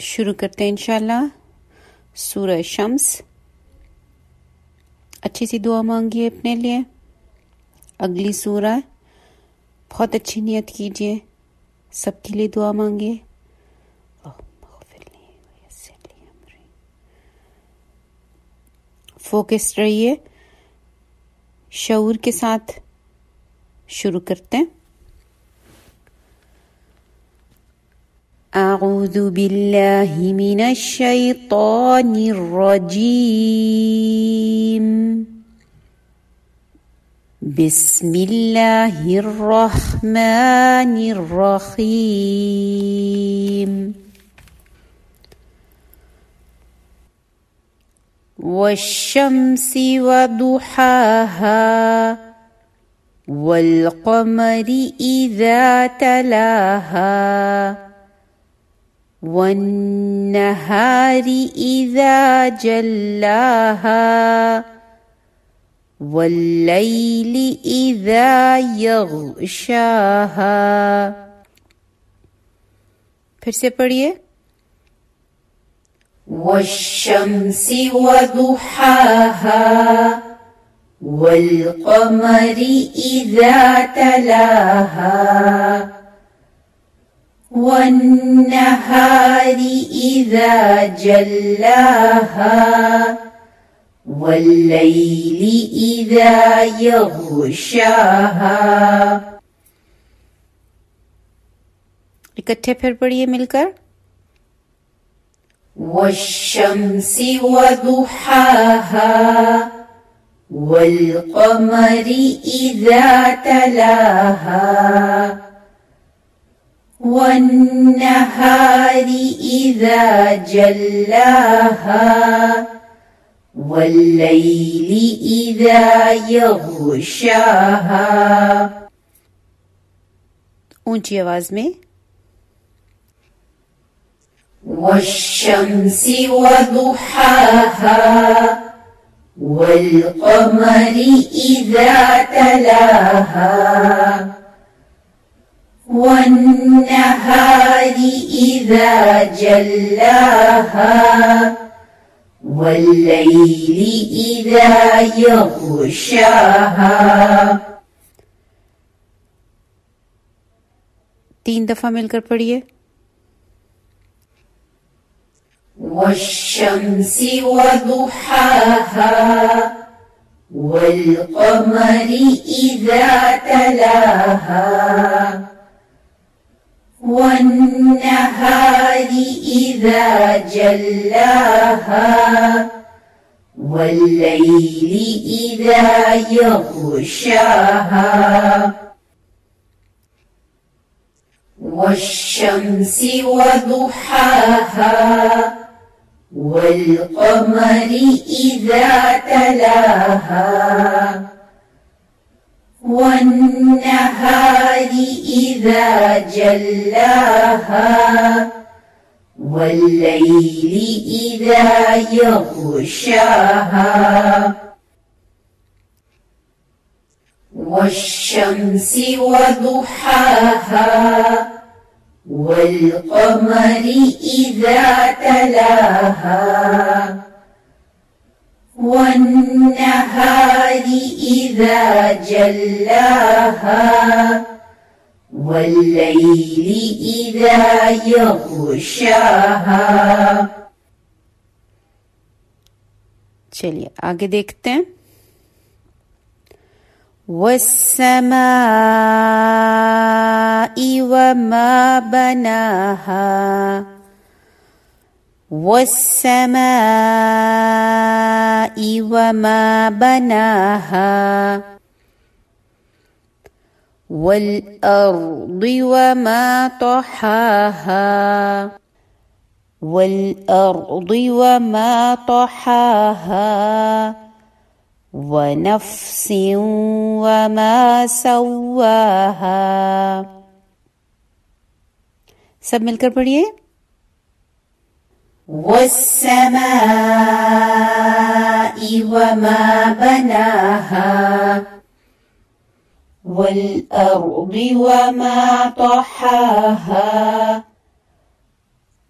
शुरू करते हैं इंशाल्लाह। सूरह शम्स। अच्छी सी दुआ मांगिए अपने लिए। अगली सूरह। बहुत अच्छी नियत कीजिए। सबके लिए दुआ मांगिए। फोकस रहिए। शऊर के साथ शुरू करते हैं। أعوذ بالله من الشيطان الرجيم. بسم الله الرحمن الرحيم. والشمس وضحاها والقمر إذا تلاها والنهار إذا جلاها والليل إذا يغشاها फिर से पढ़िए والشمس وضحاها والقمر إذا تلاها والنهار إذا جلاها والليل إذا يغشاها इकट्ठे फिर पढ़िए मिलकर والشمس وضحاها والقمر إذا تلاها والنهار إذا جلاها والليل إذا يغشاها. اونچی آواز میں والشمس وضحاها والقمر إذا تلاها. والنهار إذا جلاها والليل إذا يغشاها. تین دفعہ مل کر پڑھیے۔ والشمس وضحاها والقمر إذا تلاها. والنهار إذا جلاها والليل إذا يغشاها والشمس وضحاها والقمر إذا تلاها. والنهار إذا جلاها والليل إذا يغشاها والشمس وضحاها والقمر إذا تلاها. والنهار إذا جلاها والليل إذا يغشاها चलिए आगे देखते हैं والسماء وما بناها والسماء وما بناها والأرض وما طحاها والأرض وما طحاها ونفس وما سواها सब मिलकर पढ़िए والسماء وما بناها والأرض وما طحاها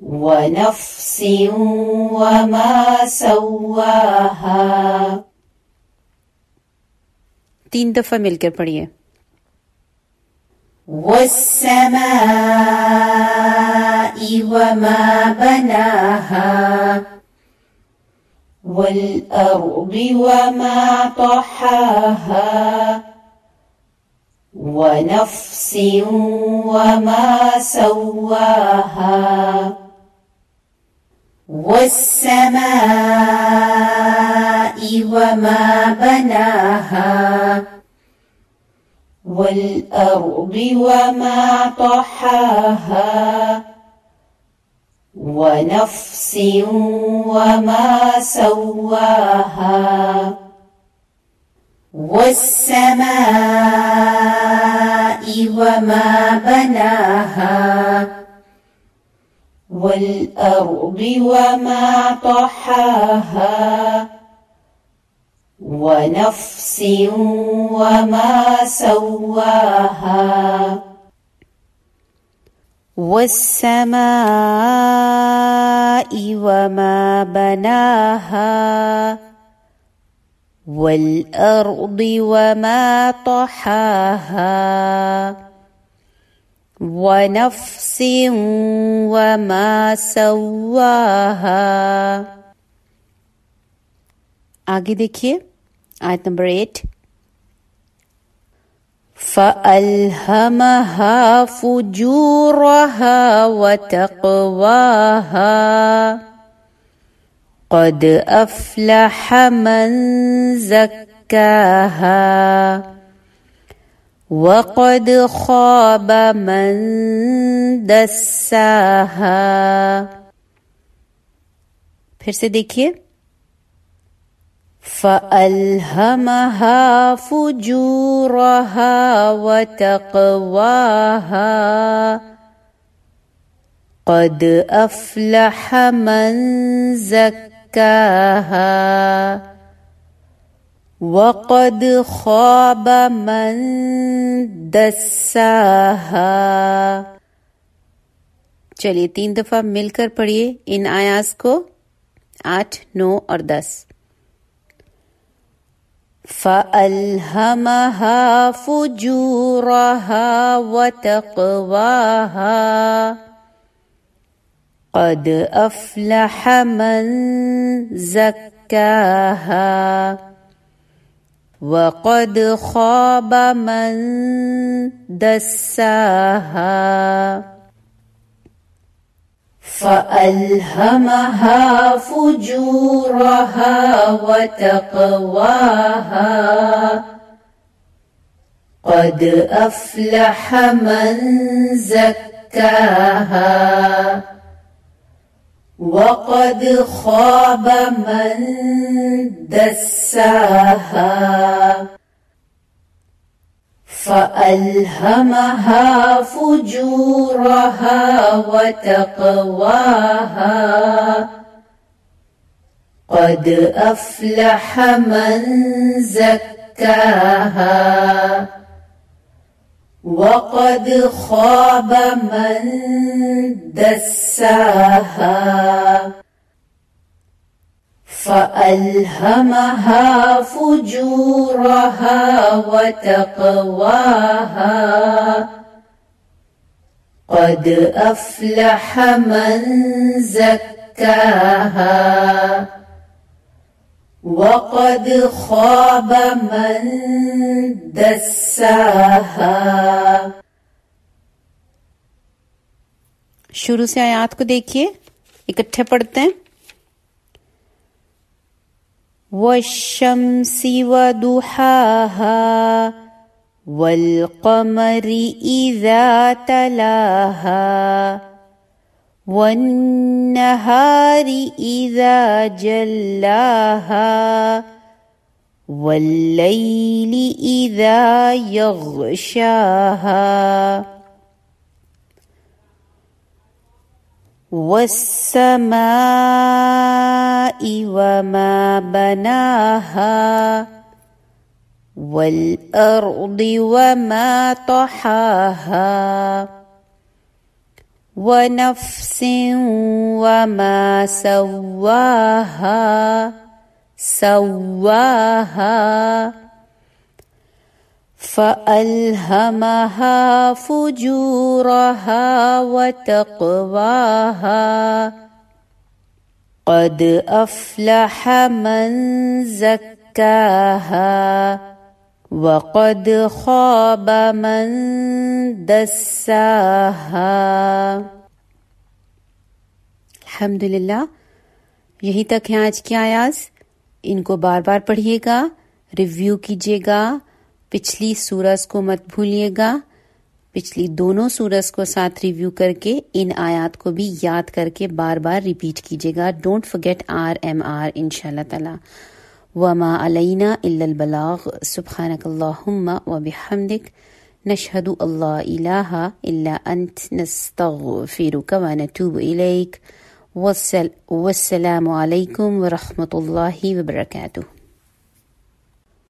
ونفس وما سواها تين دفعہ ملكر پڑھیے۔ والسماء وما بناها والأرض وما طحاها ونفس وما سواها والسماء وما بناها والأرض وما طحاها ونفس وما سواها والسماء وما بناها والأرض وما طحاها ونفس وما سواها والسماء وما بناها والأرض وما طحاها ونفس وما سواها आगे देखिए आयत नंबर एट فألهمها فجورها وتقواها قد أفلح من زكاها وقد خاب من دساها फिर से देखिए فألهمها فجورها وتقواها قد أفلح من زكاها وقد خاب من دساها चलिए तीन दफा मिलकर पढ़िए इन आयास को आठ नौ और दस فألهمها فجورها وتقواها قد أفلح من زكاها وقد خاب من دساها فألهمها فجورها وتقواها قد أفلح من زكاها وقد خاب من دساها فألهمها فجورها وتقواها. قد أفلح من زكاها. وقد خاب من دساها فألهمها فجورها وتقواها. قد أفلح من زكاها. وقد خاب من دساها शुरू से आयात को देखिए इकट्ठे पढ़ते हैं والشمس وضحاها والقمر إذا تلاها والنهار إذا جلاها والليل إذا يغشاها والسماء وما بناها والأرض وما طحاها ونفس وما سواها سواها. فألهمها فجورها وتقواها. قد أفلح من زكاها. وقد خواب من دساها. الحمدللہ یہیں تک ہیں آج کی آیات۔ ان کو بار بار پڑھیے گا، review کیجیے گا، پچھلی سورت کو مت بھولیے گا۔ پچھلی دونوں سورت کو ساتھ review کر کے، ان آیات کو بھی یاد کر کے بار بار repeat کیجیے گا۔ Don't forget RMR ان شاء اللہ تعالی۔ وما علينا إلا البلاغ. سبحانك اللهم وبحمدك. نشهد الله إله إلا أنت. نستغفرك ونتوب إليك. والسلام عليكم ورحمة الله وبركاته.